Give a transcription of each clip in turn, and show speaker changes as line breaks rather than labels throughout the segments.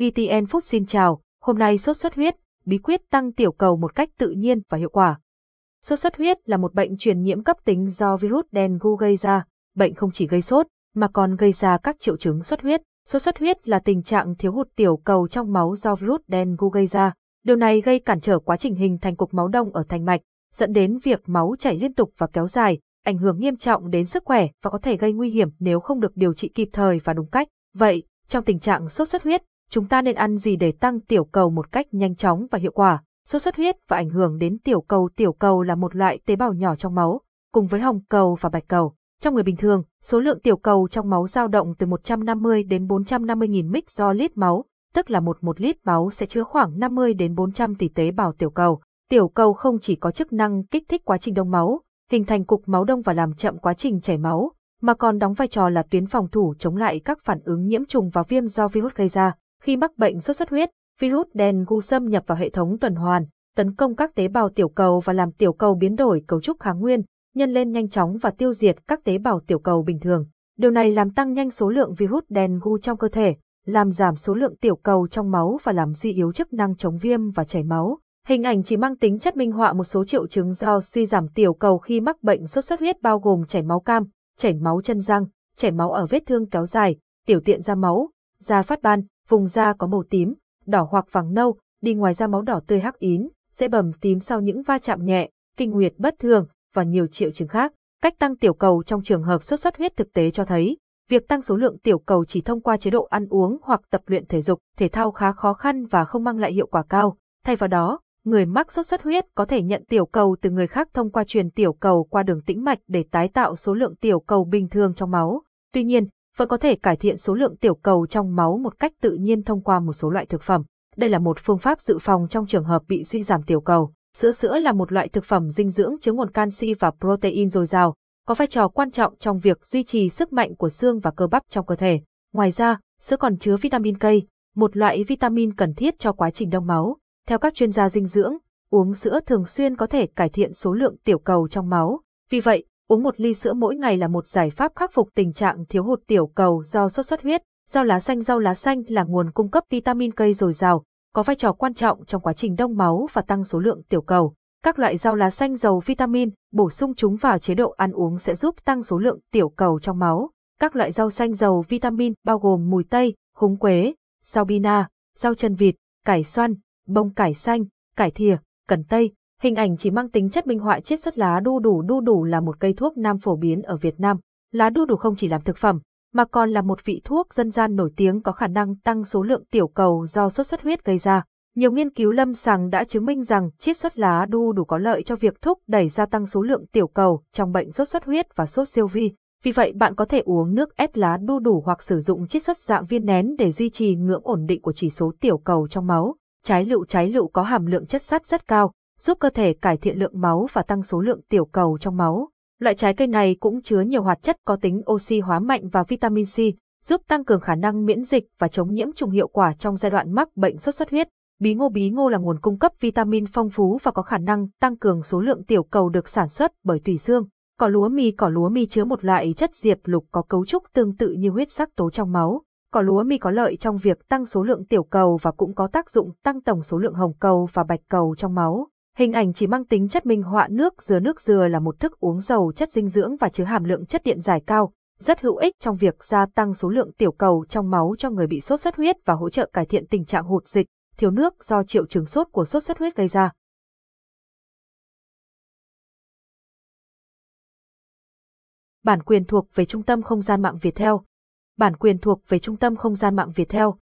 VTN Food xin chào, hôm nay sốt xuất huyết, bí quyết tăng tiểu cầu một cách tự nhiên và hiệu quả. Sốt xuất huyết là một bệnh truyền nhiễm cấp tính do virus dengue gây ra, bệnh không chỉ gây sốt, mà còn gây ra các triệu chứng xuất huyết. Sốt xuất huyết là tình trạng thiếu hụt tiểu cầu trong máu do virus dengue gây ra. Điều này gây cản trở quá trình hình thành cục máu đông ở thành mạch, dẫn đến việc máu chảy liên tục và kéo dài, ảnh hưởng nghiêm trọng đến sức khỏe và có thể gây nguy hiểm nếu không được điều trị kịp thời và đúng cách. Vậy, trong tình trạng sốt xuất huyết, chúng ta nên ăn gì để tăng tiểu cầu một cách nhanh chóng và hiệu quả? Sốt xuất huyết và ảnh hưởng đến tiểu cầu. Tiểu cầu là một loại tế bào nhỏ trong máu, cùng với hồng cầu và bạch cầu. Trong người bình thường, số lượng tiểu cầu trong máu dao động từ 150 đến 450 nghìn mic do lít máu, tức là một một lít máu sẽ chứa khoảng 50 đến 400 tỷ tế bào tiểu cầu. Tiểu cầu không chỉ có chức năng kích thích quá trình đông máu, hình thành cục máu đông và làm chậm quá trình chảy máu, mà còn đóng vai trò là tuyến phòng thủ chống lại các phản ứng nhiễm trùng và viêm do virus gây ra. Khi mắc bệnh sốt xuất huyết, virus dengue xâm nhập vào hệ thống tuần hoàn, tấn công các tế bào tiểu cầu và làm tiểu cầu biến đổi cấu trúc kháng nguyên, nhân lên nhanh chóng và tiêu diệt các tế bào tiểu cầu bình thường. Điều này làm tăng nhanh số lượng virus dengue trong cơ thể, làm giảm số lượng tiểu cầu trong máu và làm suy yếu chức năng chống viêm và chảy máu. Hình ảnh chỉ mang tính chất minh họa một số triệu chứng do suy giảm tiểu cầu khi mắc bệnh sốt xuất huyết bao gồm chảy máu cam, chảy máu chân răng, chảy máu ở vết thương kéo dài, tiểu tiện ra máu, da phát ban, vùng da có màu tím, đỏ hoặc vàng nâu, đi ngoài da máu đỏ tươi hắc ín, dễ bầm tím sau những va chạm nhẹ, kinh nguyệt bất thường và nhiều triệu chứng khác. Cách tăng tiểu cầu trong trường hợp sốt xuất huyết thực tế cho thấy, việc tăng số lượng tiểu cầu chỉ thông qua chế độ ăn uống hoặc tập luyện thể dục, thể thao khá khó khăn và không mang lại hiệu quả cao. Thay vào đó, người mắc sốt xuất huyết có thể nhận tiểu cầu từ người khác thông qua truyền tiểu cầu qua đường tĩnh mạch để tái tạo số lượng tiểu cầu bình thường trong máu. Tuy nhiên, vẫn có thể cải thiện số lượng tiểu cầu trong máu một cách tự nhiên thông qua một số loại thực phẩm. Đây là một phương pháp dự phòng trong trường hợp bị suy giảm tiểu cầu. Sữa sữa là một loại thực phẩm dinh dưỡng chứa nguồn canxi và protein dồi dào, có vai trò quan trọng trong việc duy trì sức mạnh của xương và cơ bắp trong cơ thể. Ngoài ra, sữa còn chứa vitamin K, một loại vitamin cần thiết cho quá trình đông máu. Theo các chuyên gia dinh dưỡng, uống sữa thường xuyên có thể cải thiện số lượng tiểu cầu trong máu. Vì vậy, uống một ly sữa mỗi ngày là một giải pháp khắc phục tình trạng thiếu hụt tiểu cầu do sốt xuất huyết. Rau lá xanh Rau lá xanh là nguồn cung cấp vitamin cây dồi dào, có vai trò quan trọng trong quá trình đông máu và tăng số lượng tiểu cầu. Các loại rau lá xanh giàu vitamin, bổ sung chúng vào chế độ ăn uống sẽ giúp tăng số lượng tiểu cầu trong máu. Các loại rau xanh giàu vitamin bao gồm mùi tây, húng quế, rau bina, rau chân vịt, cải xoăn, bông cải xanh, cải thìa, cần tây. Hình ảnh chỉ mang tính chất minh họa chiết xuất lá đu đủ đu đủ là một cây thuốc nam phổ biến ở Việt Nam. Lá đu đủ không chỉ làm thực phẩm, mà còn là một vị thuốc dân gian nổi tiếng có khả năng tăng số lượng tiểu cầu do sốt xuất huyết gây ra. Nhiều nghiên cứu lâm sàng đã chứng minh rằng chiết xuất lá đu đủ có lợi cho việc thúc đẩy gia tăng số lượng tiểu cầu trong bệnh sốt xuất huyết và sốt siêu vi. Vì vậy bạn có thể uống nước ép lá đu đủ hoặc sử dụng chiết xuất dạng viên nén để duy trì ngưỡng ổn định của chỉ số tiểu cầu trong máu. Trái lựu trái lựu có hàm lượng chất sắt rất cao, giúp cơ thể cải thiện lượng máu và tăng số lượng tiểu cầu trong máu. Loại trái cây này cũng chứa nhiều hoạt chất có tính oxy hóa mạnh và vitamin C, giúp tăng cường khả năng miễn dịch và chống nhiễm trùng hiệu quả trong giai đoạn mắc bệnh sốt xuất huyết. Bí ngô bí ngô là nguồn cung cấp vitamin phong phú và có khả năng tăng cường số lượng tiểu cầu được sản xuất bởi tùy xương. Cỏ lúa mì Cỏ lúa mì chứa một loại chất diệp lục có cấu trúc tương tự như huyết sắc tố trong máu. Cỏ lúa mì có lợi trong việc tăng số lượng tiểu cầu và cũng có tác dụng tăng tổng số lượng hồng cầu và bạch cầu trong máu. Hình ảnh chỉ mang tính chất minh họa nước dừa nước dừa là một thức uống giàu chất dinh dưỡng và chứa hàm lượng chất điện giải cao, rất hữu ích trong việc gia tăng số lượng tiểu cầu trong máu cho người bị sốt xuất huyết và hỗ trợ cải thiện tình trạng hụt dịch, thiếu nước do triệu chứng sốt của sốt xuất huyết gây ra. Bản quyền thuộc về Trung tâm Không gian mạng Việt Theo. Bản quyền thuộc về Trung tâm Không gian mạng Việt Theo.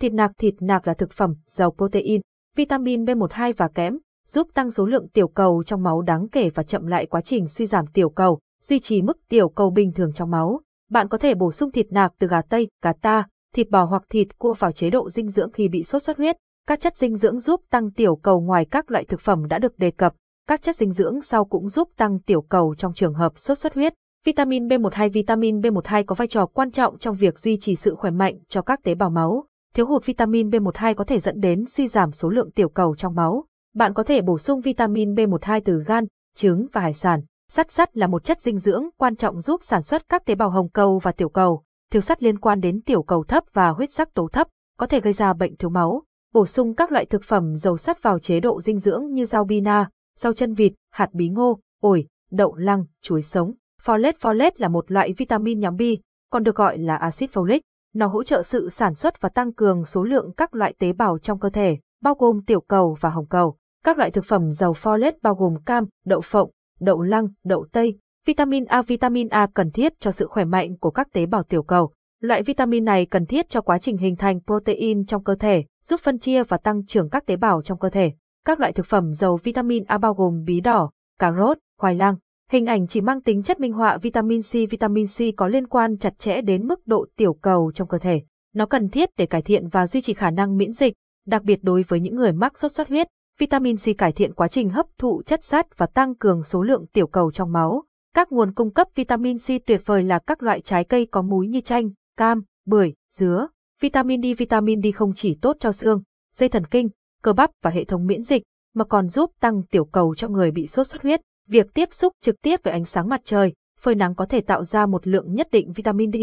Thịt nạc Thịt nạc là thực phẩm giàu protein, vitamin B12 và kẽm, giúp tăng số lượng tiểu cầu trong máu đáng kể và chậm lại quá trình suy giảm tiểu cầu, duy trì mức tiểu cầu bình thường trong máu. Bạn có thể bổ sung thịt nạc từ gà tây, gà ta, thịt bò hoặc thịt cua vào chế độ dinh dưỡng khi bị sốt xuất huyết. Các chất dinh dưỡng giúp tăng tiểu cầu ngoài các loại thực phẩm đã được đề cập. Các chất dinh dưỡng sau cũng giúp tăng tiểu cầu trong trường hợp sốt xuất huyết. Vitamin B12 Vitamin B12 có vai trò quan trọng trong việc duy trì sự khỏe mạnh cho các tế bào máu. Thiếu hụt vitamin B12 có thể dẫn đến suy giảm số lượng tiểu cầu trong máu. Bạn có thể bổ sung vitamin B12 từ gan, trứng và hải sản. Sắt sắt là một chất dinh dưỡng quan trọng giúp sản xuất các tế bào hồng cầu và tiểu cầu. Thiếu sắt liên quan đến tiểu cầu thấp và huyết sắc tố thấp, có thể gây ra bệnh thiếu máu. Bổ sung các loại thực phẩm giàu sắt vào chế độ dinh dưỡng như rau bina, rau chân vịt, hạt bí ngô, ổi, đậu lăng, chuối sống. Folate Folate là một loại vitamin nhóm B, còn được gọi là axit folic. Nó hỗ trợ sự sản xuất và tăng cường số lượng các loại tế bào trong cơ thể, bao gồm tiểu cầu và hồng cầu. Các loại thực phẩm giàu folate bao gồm cam, đậu phộng, đậu lăng, đậu tây. Vitamin A Vitamin A cần thiết cho sự khỏe mạnh của các tế bào tiểu cầu. Loại vitamin này cần thiết cho quá trình hình thành protein trong cơ thể, giúp phân chia và tăng trưởng các tế bào trong cơ thể. Các loại thực phẩm giàu vitamin A bao gồm bí đỏ, cà rốt, khoai lang. Hình ảnh chỉ mang tính chất minh họa vitamin C. Vitamin C có liên quan chặt chẽ đến mức độ tiểu cầu trong cơ thể. Nó cần thiết để cải thiện và duy trì khả năng miễn dịch, đặc biệt đối với những người mắc sốt xuất huyết. Vitamin C cải thiện quá trình hấp thụ chất sắt và tăng cường số lượng tiểu cầu trong máu. Các nguồn cung cấp vitamin C tuyệt vời là các loại trái cây có múi như chanh, cam, bưởi, dứa. Vitamin D Vitamin D không chỉ tốt cho xương, dây thần kinh, cơ bắp và hệ thống miễn dịch, mà còn giúp tăng tiểu cầu cho người bị sốt xuất huyết. Việc tiếp xúc trực tiếp với ánh sáng mặt trời, phơi nắng có thể tạo ra một lượng nhất định vitamin D,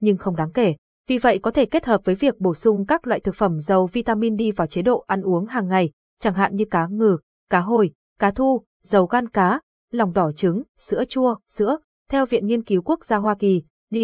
nhưng không đáng kể. Vì vậy có thể kết hợp với việc bổ sung các loại thực phẩm giàu vitamin D vào chế độ ăn uống hàng ngày, chẳng hạn như cá ngừ, cá hồi, cá thu, dầu gan cá, lòng đỏ trứng, sữa chua, sữa. Theo Viện Nghiên cứu Quốc gia Hoa Kỳ, D,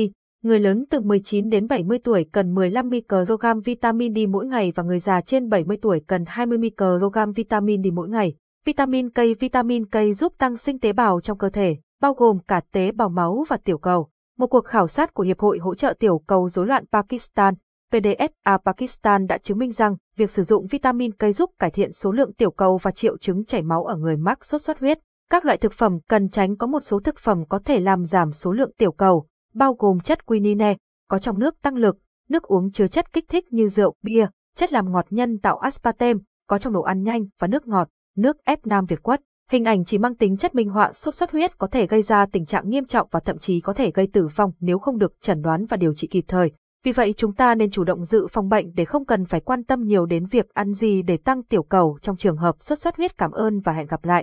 người lớn từ 19 đến 70 tuổi cần 15 microgram vitamin D mỗi ngày và người già trên 70 tuổi cần 20 microgram vitamin D mỗi ngày. Vitamin K Vitamin K giúp tăng sinh tế bào trong cơ thể, bao gồm cả tế bào máu và tiểu cầu. Một cuộc khảo sát của Hiệp hội hỗ trợ tiểu cầu rối loạn Pakistan, PDSA Pakistan đã chứng minh rằng việc sử dụng vitamin K giúp cải thiện số lượng tiểu cầu và triệu chứng chảy máu ở người mắc sốt xuất huyết. Các loại thực phẩm cần tránh có một số thực phẩm có thể làm giảm số lượng tiểu cầu, bao gồm chất quinine, có trong nước tăng lực, nước uống chứa chất kích thích như rượu, bia, chất làm ngọt nhân tạo aspartame, có trong đồ ăn nhanh và nước ngọt, nước ép Nam Việt quất. Hình ảnh chỉ mang tính chất minh họa, sốt xuất huyết có thể gây ra tình trạng nghiêm trọng và thậm chí có thể gây tử vong nếu không được chẩn đoán và điều trị kịp thời. Vì vậy, chúng ta nên chủ động dự phòng bệnh để không cần phải quan tâm nhiều đến việc ăn gì để tăng tiểu cầu trong trường hợp sốt xuất huyết. Cảm ơn và hẹn gặp lại.